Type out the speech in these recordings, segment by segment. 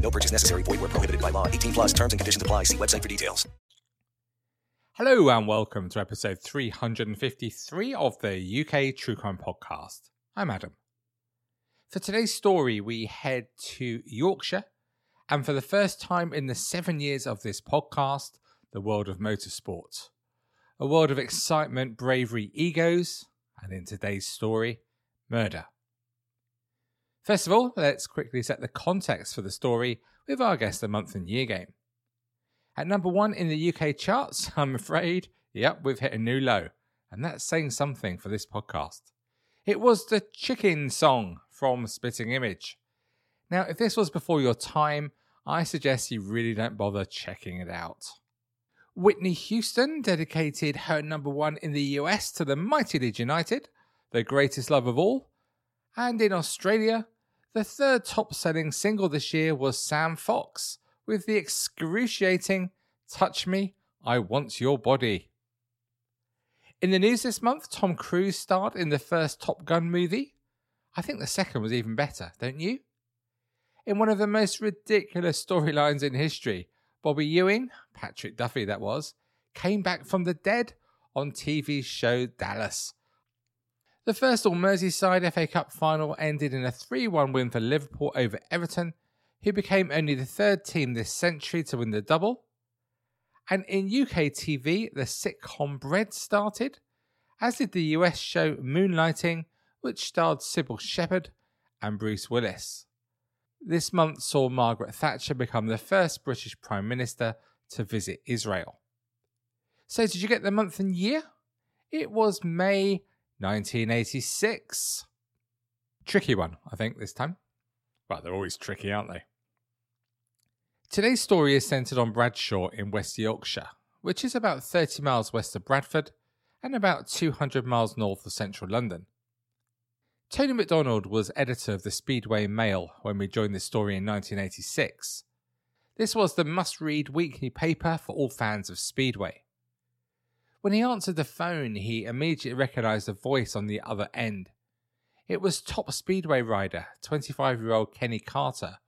No purchase necessary. Void where prohibited by law. 18 plus terms and conditions apply. See website for details. Hello and welcome to episode 353 of the UK True Crime Podcast. I'm Adam. For today's story, we head to Yorkshire, and for the first time in the seven years of this podcast, the world of motorsport. A world of excitement, bravery, egos, and in today's story, murder. First of all, let's quickly set the context for the story with our guest the month and year game. At number one in the UK charts, I'm afraid, yep, we've hit a new low, and that's saying something for this podcast. It was the Chicken Song from Spitting Image. Now, if this was before your time, I suggest you really don't bother checking it out. Whitney Houston dedicated her number one in the US to the mighty Leeds United, the greatest love of all, and in Australia, the third top selling single this year was Sam Fox with the excruciating Touch Me, I Want Your Body. In the news this month, Tom Cruise starred in the first Top Gun movie. I think the second was even better, don't you? In one of the most ridiculous storylines in history, Bobby Ewing, Patrick Duffy that was, came back from the dead on TV show Dallas. The first All Merseyside FA Cup final ended in a 3 1 win for Liverpool over Everton, who became only the third team this century to win the double. And in UK TV, the sitcom Bread started, as did the US show Moonlighting, which starred Cybill Shepherd and Bruce Willis. This month saw Margaret Thatcher become the first British Prime Minister to visit Israel. So, did you get the month and year? It was May 1986. Tricky one, I think, this time. But they're always tricky, aren't they? Today's story is centred on Bradshaw in West Yorkshire, which is about 30 miles west of Bradford and about 200 miles north of central London. Tony McDonald was editor of the Speedway Mail when we joined this story in 1986. This was the must read weekly paper for all fans of Speedway. When he answered the phone, he immediately recognised a voice on the other end. It was top Speedway rider, 25 year old Kenny Carter,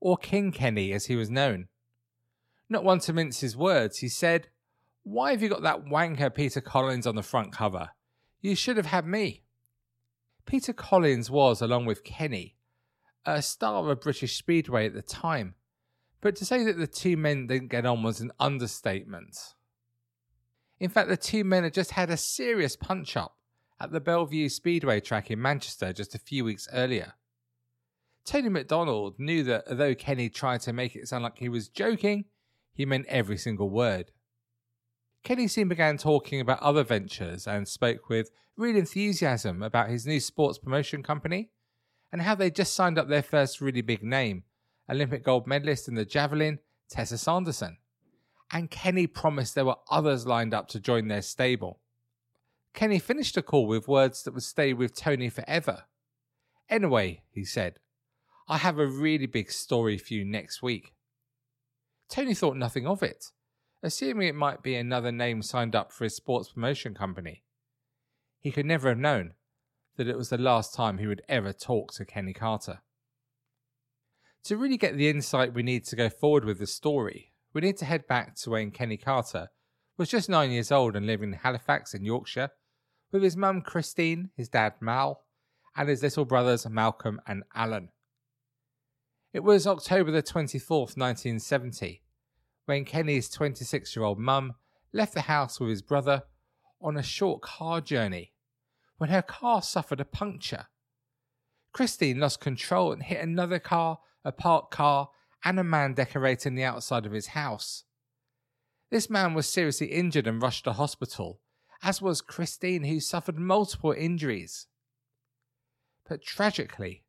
or King Kenny as he was known. Not one to mince his words, he said, Why have you got that wanker Peter Collins on the front cover? You should have had me. Peter Collins was, along with Kenny, a star of British Speedway at the time, but to say that the two men didn't get on was an understatement. In fact, the two men had just had a serious punch up at the Belle Vue Speedway track in Manchester just a few weeks earlier. Tony McDonald knew that although Kenny tried to make it sound like he was joking, he meant every single word. Kenny soon began talking about other ventures and spoke with real enthusiasm about his new sports promotion company and how they just signed up their first really big name, Olympic gold medalist in the javelin, Tessa Sanderson. And Kenny promised there were others lined up to join their stable. Kenny finished the call with words that would stay with Tony forever. Anyway, he said, I have a really big story for you next week. Tony thought nothing of it, assuming it might be another name signed up for his sports promotion company. He could never have known that it was the last time he would ever talk to Kenny Carter. To really get the insight we need to go forward with the story, we need to head back to when Kenny Carter was just nine years old and living in Halifax in Yorkshire with his mum Christine, his dad Mal, and his little brothers Malcolm and Alan. It was October the 24th, 1970, when Kenny's 26 year old mum left the house with his brother on a short car journey when her car suffered a puncture. Christine lost control and hit another car, a parked car, and a man decorating the outside of his house. This man was seriously injured and rushed to hospital, as was Christine, who suffered multiple injuries. But tragically,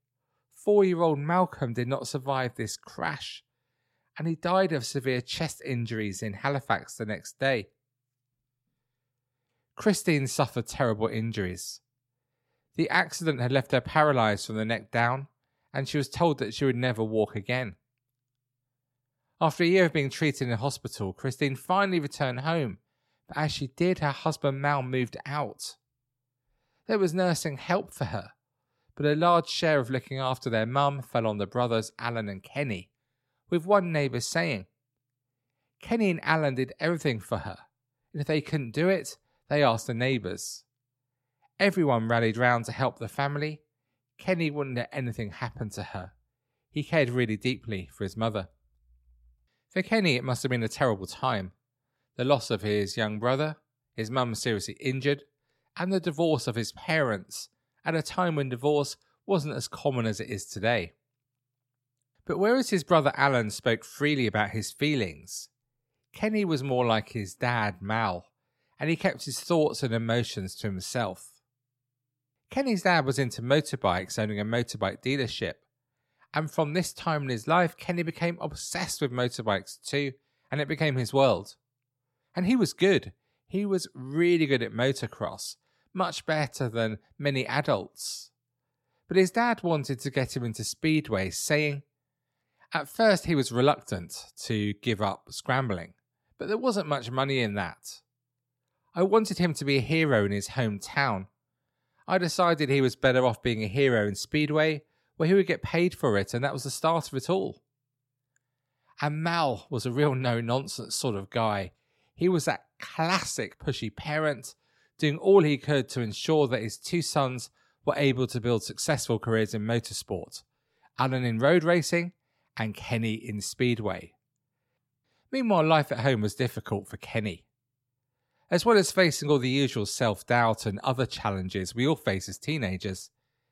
four year old Malcolm did not survive this crash, and he died of severe chest injuries in Halifax the next day. Christine suffered terrible injuries. The accident had left her paralyzed from the neck down, and she was told that she would never walk again. After a year of being treated in hospital, Christine finally returned home, but as she did, her husband Mal moved out. There was nursing help for her, but a large share of looking after their mum fell on the brothers Alan and Kenny, with one neighbour saying, Kenny and Alan did everything for her, and if they couldn't do it, they asked the neighbours. Everyone rallied round to help the family. Kenny wouldn't let anything happen to her. He cared really deeply for his mother. For Kenny, it must have been a terrible time. The loss of his young brother, his mum seriously injured, and the divorce of his parents at a time when divorce wasn't as common as it is today. But whereas his brother Alan spoke freely about his feelings, Kenny was more like his dad, Mal, and he kept his thoughts and emotions to himself. Kenny's dad was into motorbikes, owning a motorbike dealership, and from this time in his life, Kenny became obsessed with motorbikes too, and it became his world. And he was good. He was really good at motocross, much better than many adults. But his dad wanted to get him into speedway, saying, at first he was reluctant to give up scrambling, but there wasn't much money in that. I wanted him to be a hero in his hometown. I decided he was better off being a hero in Speedway, where he would get paid for it, and that was the start of it all. And Mal was a real no nonsense sort of guy. He was that classic pushy parent, doing all he could to ensure that his two sons were able to build successful careers in motorsport Alan in road racing and Kenny in Speedway. Meanwhile, life at home was difficult for Kenny. As well as facing all the usual self doubt and other challenges we all face as teenagers,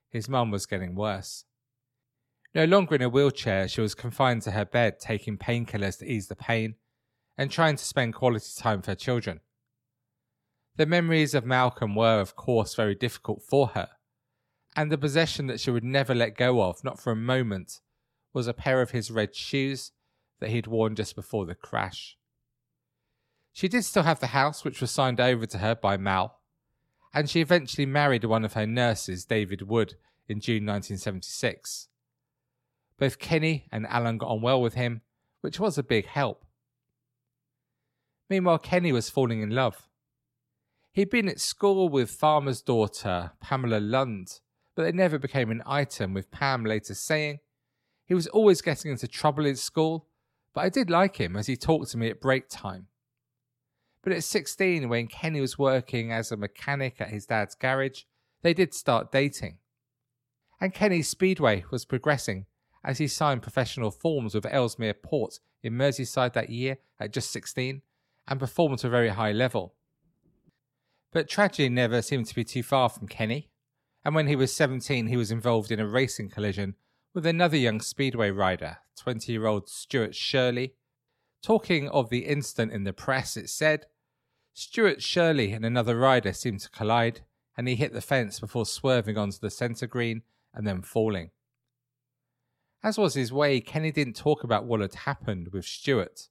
his mum was getting worse. No longer in a wheelchair, she was confined to her bed, taking painkillers to ease the pain and trying to spend quality time with her children. The memories of Malcolm were, of course, very difficult for her, and the possession that she would never let go of, not for a moment, was a pair of his red shoes that he'd worn just before the crash. She did still have the house, which was signed over to her by Mal, and she eventually married one of her nurses, David Wood, in June 1976. Both Kenny and Alan got on well with him, which was a big help. Meanwhile, Kenny was falling in love. He'd been at school with farmer's daughter, Pamela Lund, but they never became an item, with Pam later saying, He was always getting into trouble in school, but I did like him as he talked to me at break time. But at 16, when Kenny was working as a mechanic at his dad's garage, they did start dating. And Kenny's Speedway was progressing as he signed professional forms with Ellesmere Port in Merseyside that year at just 16 and performed to a very high level. But tragedy never seemed to be too far from Kenny, and when he was 17, he was involved in a racing collision with another young Speedway rider, 20 year old Stuart Shirley, Talking of the incident in the press, it said Stuart Shirley and another rider seemed to collide, and he hit the fence before swerving onto the centre green and then falling. As was his way, Kenny didn't talk about what had happened with Stuart,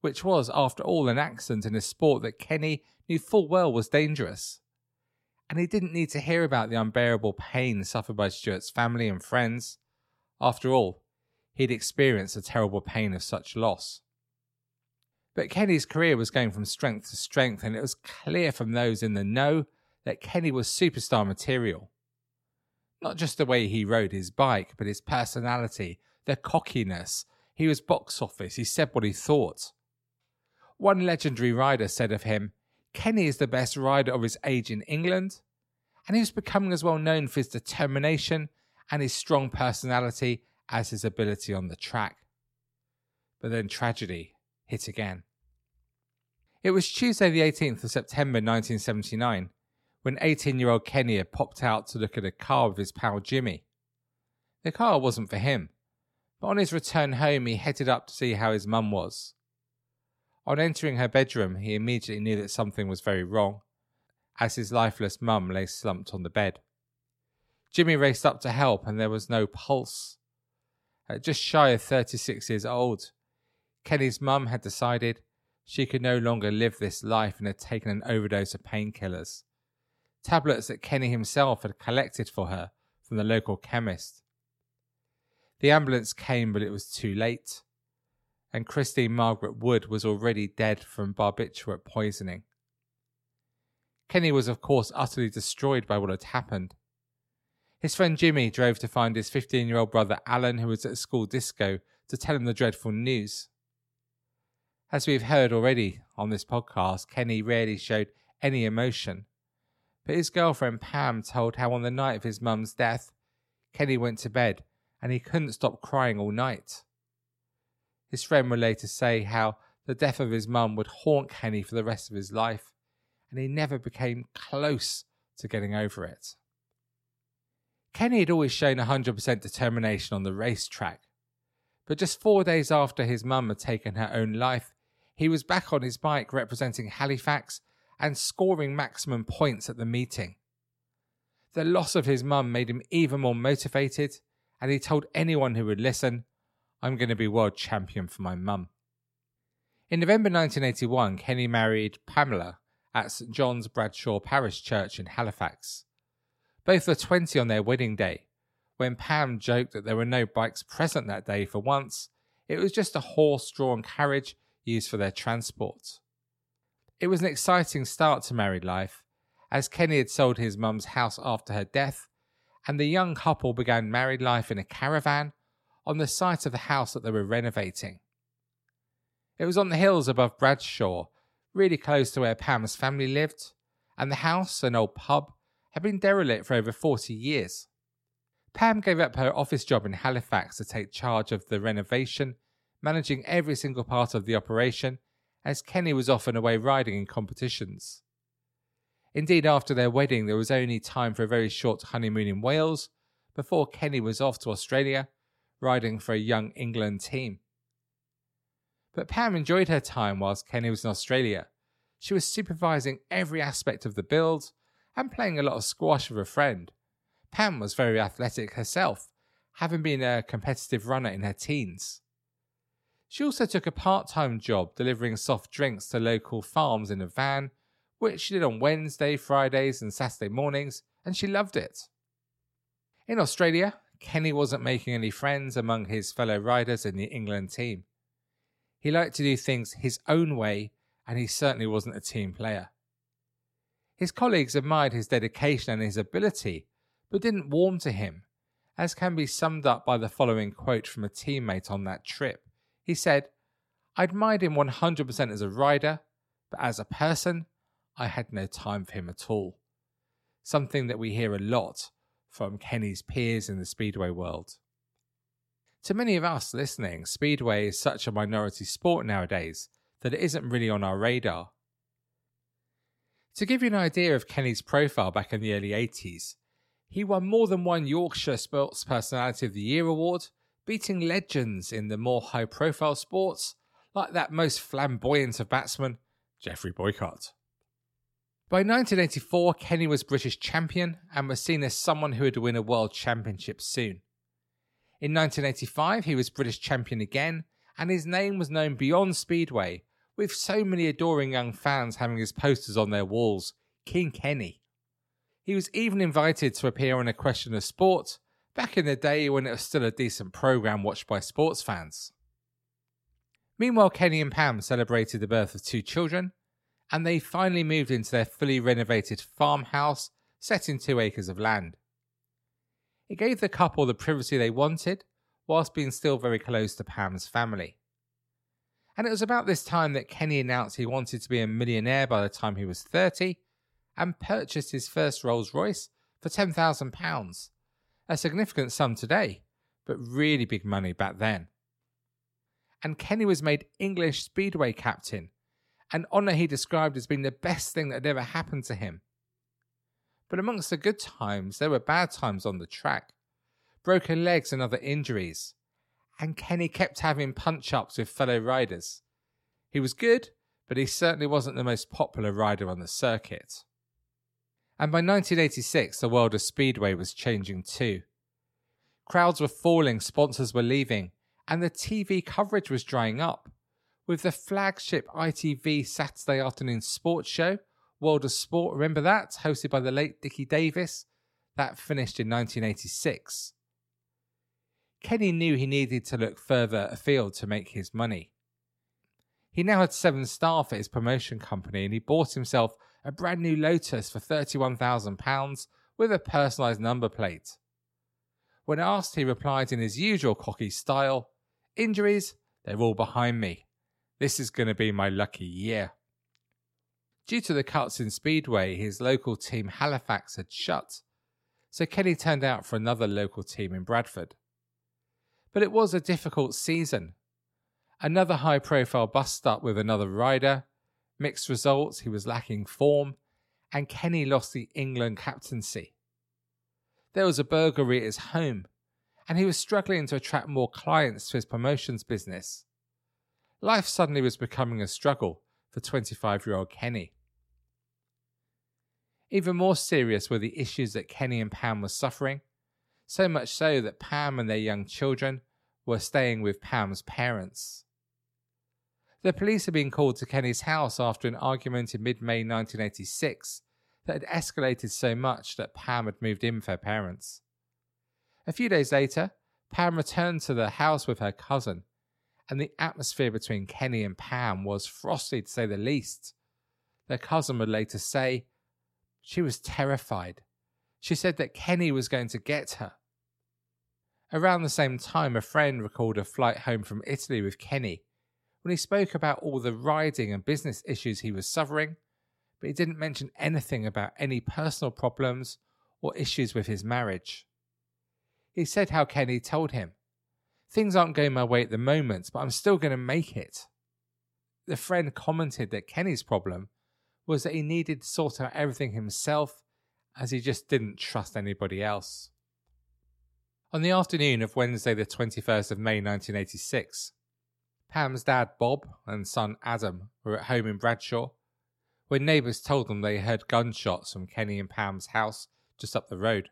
which was, after all, an accident in a sport that Kenny knew full well was dangerous. And he didn't need to hear about the unbearable pain suffered by Stuart's family and friends. After all, he'd experienced the terrible pain of such loss. But Kenny's career was going from strength to strength, and it was clear from those in the know that Kenny was superstar material. Not just the way he rode his bike, but his personality, the cockiness. He was box office, he said what he thought. One legendary rider said of him, Kenny is the best rider of his age in England, and he was becoming as well known for his determination and his strong personality as his ability on the track. But then tragedy hit again. It was Tuesday, the 18th of September 1979, when 18 year old Kenny had popped out to look at a car with his pal Jimmy. The car wasn't for him, but on his return home, he headed up to see how his mum was. On entering her bedroom, he immediately knew that something was very wrong, as his lifeless mum lay slumped on the bed. Jimmy raced up to help, and there was no pulse. At just shy of 36 years old, Kenny's mum had decided she could no longer live this life and had taken an overdose of painkillers. Tablets that Kenny himself had collected for her from the local chemist. The ambulance came, but it was too late, and Christine Margaret Wood was already dead from barbiturate poisoning. Kenny was, of course, utterly destroyed by what had happened. His friend Jimmy drove to find his 15 year old brother Alan, who was at school disco, to tell him the dreadful news. As we've heard already on this podcast, Kenny rarely showed any emotion. But his girlfriend Pam told how on the night of his mum's death, Kenny went to bed and he couldn't stop crying all night. His friend would later say how the death of his mum would haunt Kenny for the rest of his life, and he never became close to getting over it. Kenny had always shown 100% determination on the racetrack, but just four days after his mum had taken her own life, he was back on his bike representing Halifax and scoring maximum points at the meeting. The loss of his mum made him even more motivated, and he told anyone who would listen, I'm going to be world champion for my mum. In November 1981, Kenny married Pamela at St John's Bradshaw Parish Church in Halifax. Both were 20 on their wedding day. When Pam joked that there were no bikes present that day for once, it was just a horse drawn carriage used for their transport. It was an exciting start to married life, as Kenny had sold his mum's house after her death, and the young couple began married life in a caravan on the site of the house that they were renovating. It was on the hills above Bradshaw, really close to where Pam's family lived, and the house, an old pub, had been derelict for over 40 years. Pam gave up her office job in Halifax to take charge of the renovation, managing every single part of the operation, as Kenny was often away riding in competitions. Indeed, after their wedding, there was only time for a very short honeymoon in Wales before Kenny was off to Australia, riding for a young England team. But Pam enjoyed her time whilst Kenny was in Australia. She was supervising every aspect of the build and playing a lot of squash with a friend. Pam was very athletic herself, having been a competitive runner in her teens. She also took a part time job delivering soft drinks to local farms in a van, which she did on Wednesday, Fridays, and Saturday mornings, and she loved it. In Australia, Kenny wasn't making any friends among his fellow riders in the England team. He liked to do things his own way, and he certainly wasn't a team player. His colleagues admired his dedication and his ability, but didn't warm to him, as can be summed up by the following quote from a teammate on that trip. He said, I admired him 100% as a rider, but as a person, I had no time for him at all. Something that we hear a lot from Kenny's peers in the Speedway world. To many of us listening, Speedway is such a minority sport nowadays that it isn't really on our radar. To give you an idea of Kenny's profile back in the early 80s, he won more than one Yorkshire Sports Personality of the Year award, beating legends in the more high profile sports, like that most flamboyant of batsmen, Geoffrey Boycott. By 1984, Kenny was British champion and was seen as someone who would win a world championship soon. In 1985, he was British champion again, and his name was known beyond Speedway with so many adoring young fans having his posters on their walls, King Kenny. He was even invited to appear on A Question of Sport back in the day when it was still a decent programme watched by sports fans. Meanwhile, Kenny and Pam celebrated the birth of two children, and they finally moved into their fully renovated farmhouse set in two acres of land. It gave the couple the privacy they wanted, whilst being still very close to Pam's family. And it was about this time that Kenny announced he wanted to be a millionaire by the time he was 30 and purchased his first Rolls Royce for £10,000. A significant sum today, but really big money back then. And Kenny was made English Speedway captain, an honour he described as being the best thing that had ever happened to him. But amongst the good times, there were bad times on the track broken legs and other injuries and Kenny kept having punch ups with fellow riders. He was good, but he certainly wasn't the most popular rider on the circuit. And by 1986, the world of Speedway was changing too. Crowds were falling, sponsors were leaving, and the TV coverage was drying up, with the flagship ITV Saturday afternoon sports show, World of Sport. Remember that? Hosted by the late Dickie Davies, That finished in 1986. Kenny knew he needed to look further afield to make his money. He now had seven staff at his promotion company and he bought himself a brand new Lotus for £31,000 with a personalised number plate. When asked, he replied in his usual cocky style Injuries, they're all behind me. This is going to be my lucky year. Due to the cuts in Speedway, his local team Halifax had shut, so Kenny turned out for another local team in Bradford. But it was a difficult season. Another high profile bust up with another rider, mixed results, he was lacking form, and Kenny lost the England captaincy. There was a burglary at his home, and he was struggling to attract more clients to his promotions business. Life suddenly was becoming a struggle for 25 year old Kenny. Even more serious were the issues that Kenny and Pam were suffering, so much so that Pam and their young children were staying with Pam's parents. The police had been called to Kenny's house after an argument in mid May 1986 that had escalated so much that Pam had moved in with her parents. A few days later, Pam returned to the house with her cousin, and the atmosphere between Kenny and Pam was frosty to say the least. Their cousin would later say she was terrified. She said that Kenny was going to get her. Around the same time, a friend recalled a flight home from Italy with Kenny when he spoke about all the riding and business issues he was suffering but he didn't mention anything about any personal problems or issues with his marriage. He said how Kenny told him, Things aren't going my way at the moment, but I'm still going to make it. The friend commented that Kenny's problem was that he needed to sort out everything himself as he just didn't trust anybody else. On the afternoon of Wednesday, the 21st of May 1986, Pam's dad Bob and son Adam were at home in Bradshaw when neighbours told them they heard gunshots from Kenny and Pam's house just up the road.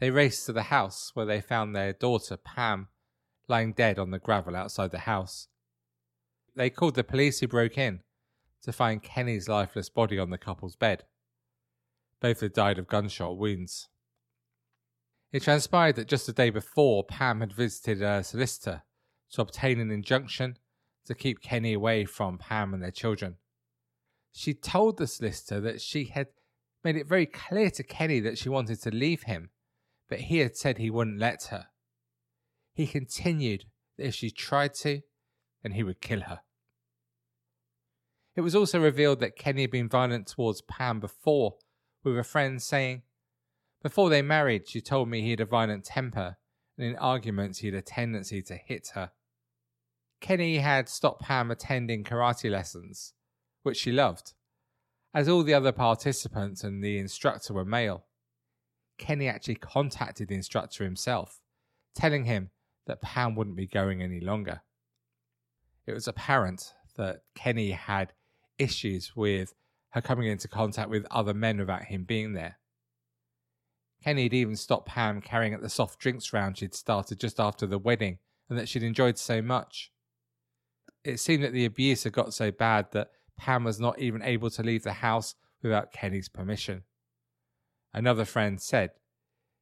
They raced to the house where they found their daughter Pam lying dead on the gravel outside the house. They called the police who broke in to find Kenny's lifeless body on the couple's bed. Both had died of gunshot wounds. It transpired that just the day before, Pam had visited a solicitor to obtain an injunction to keep Kenny away from Pam and their children. She told the solicitor that she had made it very clear to Kenny that she wanted to leave him, but he had said he wouldn't let her. He continued that if she tried to, then he would kill her. It was also revealed that Kenny had been violent towards Pam before, with a friend saying, Before they married, she told me he had a violent temper, and in arguments he had a tendency to hit her. Kenny had stopped Pam attending karate lessons which she loved, as all the other participants and the instructor were male. Kenny actually contacted the instructor himself, telling him that Pam wouldn't be going any longer. It was apparent that Kenny had issues with her coming into contact with other men without him being there. Kenny had even stopped Pam carrying at the soft drinks round she'd started just after the wedding and that she'd enjoyed so much. It seemed that the abuse had got so bad that Pam was not even able to leave the house without Kenny's permission. Another friend said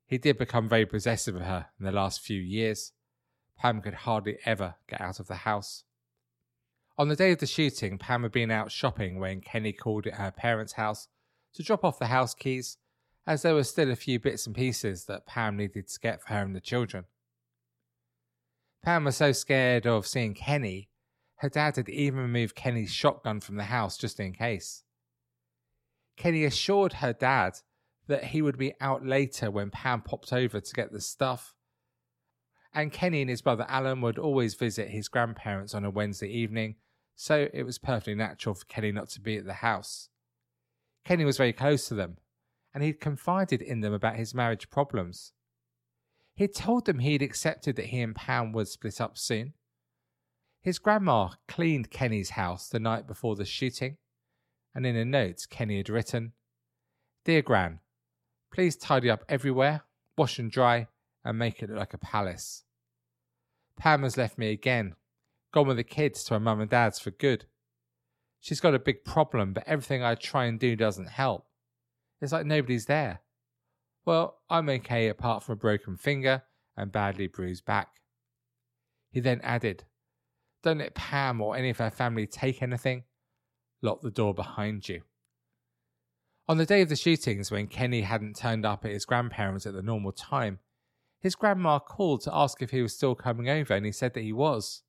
he did become very possessive of her in the last few years. Pam could hardly ever get out of the house. On the day of the shooting, Pam had been out shopping when Kenny called at her parents' house to drop off the house keys, as there were still a few bits and pieces that Pam needed to get for her and the children. Pam was so scared of seeing Kenny her dad had even removed Kenny's shotgun from the house just in case. Kenny assured her dad that he would be out later when Pam popped over to get the stuff. And Kenny and his brother Alan would always visit his grandparents on a Wednesday evening, so it was perfectly natural for Kenny not to be at the house. Kenny was very close to them, and he'd confided in them about his marriage problems. He'd told them he'd accepted that he and Pam would split up soon, his grandma cleaned Kenny's house the night before the shooting, and in a note, Kenny had written Dear Gran, please tidy up everywhere, wash and dry, and make it look like a palace. Pam has left me again. Gone with the kids to her mum and dad's for good. She's got a big problem, but everything I try and do doesn't help. It's like nobody's there. Well, I'm okay apart from a broken finger and badly bruised back. He then added, Don't let Pam or any of her family take anything. Lock the door behind you. On the day of the shootings, when Kenny hadn't turned up at his grandparents' at the normal time, his grandma called to ask if he was still coming over, and he said that he was.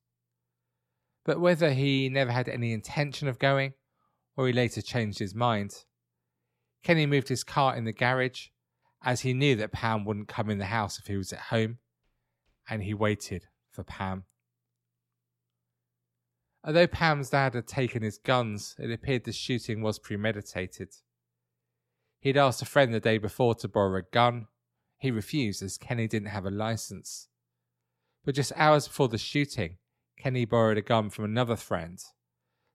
But whether he never had any intention of going, or he later changed his mind, Kenny moved his car in the garage, as he knew that Pam wouldn't come in the house if he was at home, and he waited for Pam. Although Pam's dad had taken his guns, it appeared the shooting was premeditated. He'd asked a friend the day before to borrow a gun. He refused as Kenny didn't have a license. But just hours before the shooting, Kenny borrowed a gun from another friend,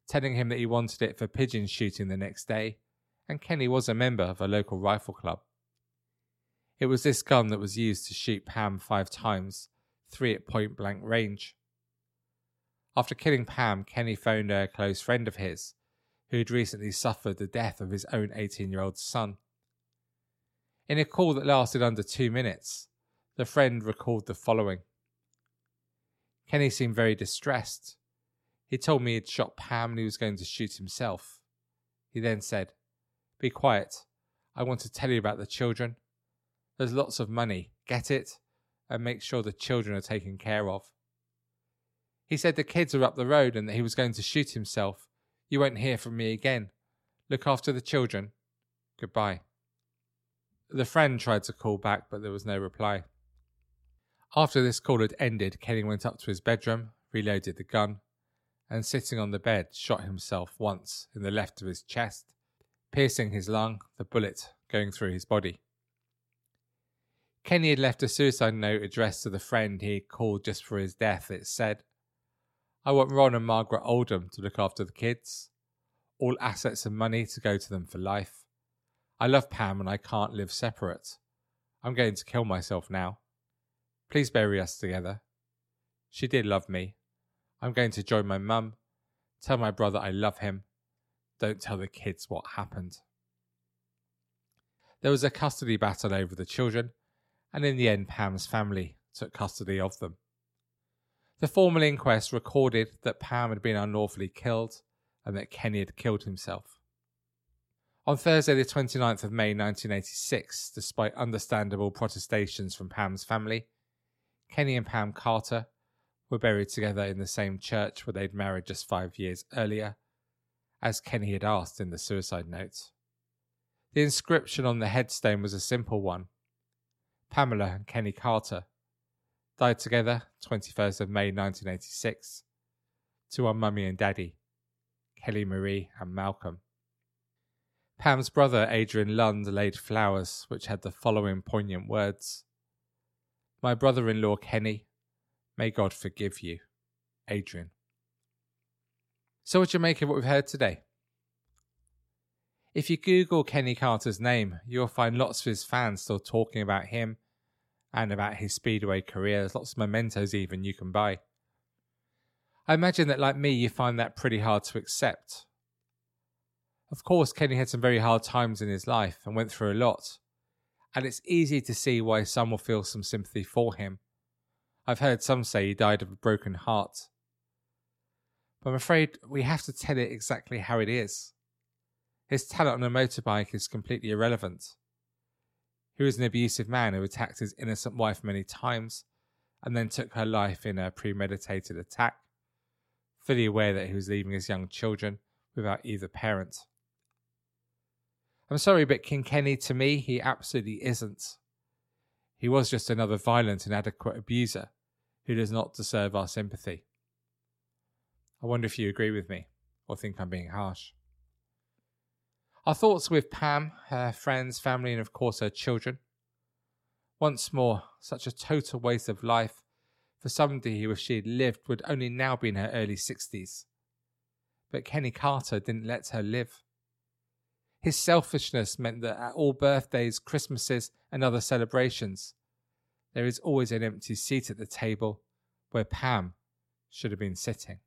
telling him that he wanted it for pigeon shooting the next day, and Kenny was a member of a local rifle club. It was this gun that was used to shoot Pam five times, three at point blank range. After killing Pam, Kenny phoned a close friend of his who had recently suffered the death of his own 18 year old son. In a call that lasted under two minutes, the friend recalled the following Kenny seemed very distressed. He told me he'd shot Pam and he was going to shoot himself. He then said, Be quiet. I want to tell you about the children. There's lots of money. Get it? And make sure the children are taken care of. He said the kids are up the road and that he was going to shoot himself you won't hear from me again. Look after the children. Goodbye. The friend tried to call back, but there was no reply. After this call had ended, Kenny went up to his bedroom, reloaded the gun, and sitting on the bed, shot himself once in the left of his chest, piercing his lung, the bullet going through his body. Kenny had left a suicide note addressed to the friend he had called just for his death. It said, I want Ron and Margaret Oldham to look after the kids. All assets and money to go to them for life. I love Pam and I can't live separate. I'm going to kill myself now. Please bury us together. She did love me. I'm going to join my mum. Tell my brother I love him. Don't tell the kids what happened. There was a custody battle over the children, and in the end, Pam's family took custody of them. The formal inquest recorded that Pam had been unlawfully killed and that Kenny had killed himself. On Thursday, the 29th of May 1986, despite understandable protestations from Pam's family, Kenny and Pam Carter were buried together in the same church where they'd married just five years earlier, as Kenny had asked in the suicide note. The inscription on the headstone was a simple one Pamela and Kenny Carter, died together 21st of May 1986 to our mummy and daddy, Kelly Marie and Malcolm. Pam's brother Adrian Lund laid flowers which had the following poignant words My brother in law Kenny, may God forgive you, Adrian. So, what do you make of what we've heard today? If you Google Kenny Carter's name, you'll find lots of his fans still talking about him and about his Speedway career. There's lots of mementos even you can buy. I imagine that, like me, you find that pretty hard to accept. Of course, Kenny had some very hard times in his life and went through a lot, and it's easy to see why some will feel some sympathy for him. I've heard some say he died of a broken heart. But I'm afraid we have to tell it exactly how it is. His talent on a motorbike is completely irrelevant. He was an abusive man who attacked his innocent wife many times and then took her life in a premeditated attack, fully aware that he was leaving his young children without either parent. I'm sorry, but King Kenny, to me, he absolutely isn't. He was just another violent, inadequate abuser who does not deserve our sympathy. I wonder if you agree with me or think I'm being harsh. Our thoughts with Pam, her friends, family, and of course her children. Once more, such a total waste of life for somebody who, if she had lived, would only now be in her early 60s. But Kenny Carter didn't let her live. His selfishness meant that at all birthdays, Christmases, and other celebrations, there is always an empty seat at the table where Pam should have been sitting.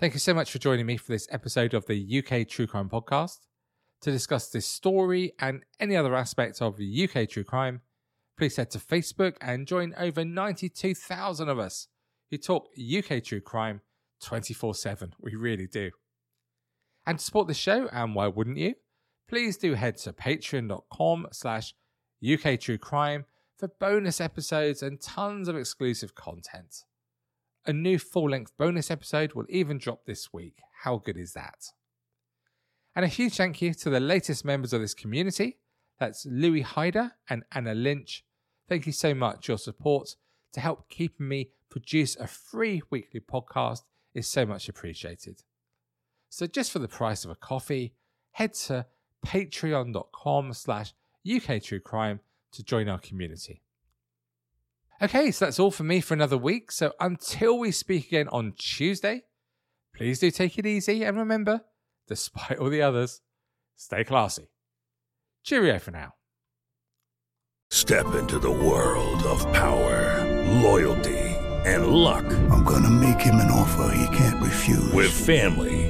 Thank you so much for joining me for this episode of the UK True Crime Podcast. To discuss this story and any other aspects of UK True Crime, please head to Facebook and join over 92,000 of us who talk UK True Crime 24 7. We really do. And to support the show, and why wouldn't you? Please do head to patreon.com slash UK True Crime for bonus episodes and tons of exclusive content. A new full length bonus episode will even drop this week. How good is that? And a huge thank you to the latest members of this community. That's Louis Hyder and Anna Lynch. Thank you so much. Your support to help keep me produce a free weekly podcast is so much appreciated. So just for the price of a coffee, head to patreon.com slash UK True Crime to join our community. Okay, so that's all for me for another week. So until we speak again on Tuesday, please do take it easy and remember, despite all the others, stay classy. Cheerio for now. Step into the world of power, loyalty, and luck. I'm gonna make him an offer he can't refuse. With family,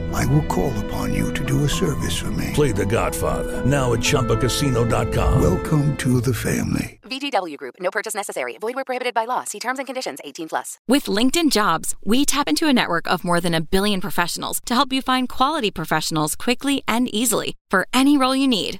I will call upon you to do a service for me. Play The Godfather now at ChumbaCasino.com. Welcome to the family. VGW Group. No purchase necessary. Void where prohibited by law. See terms and conditions. 18 plus. With LinkedIn Jobs, we tap into a network of more than a billion professionals to help you find quality professionals quickly and easily for any role you need.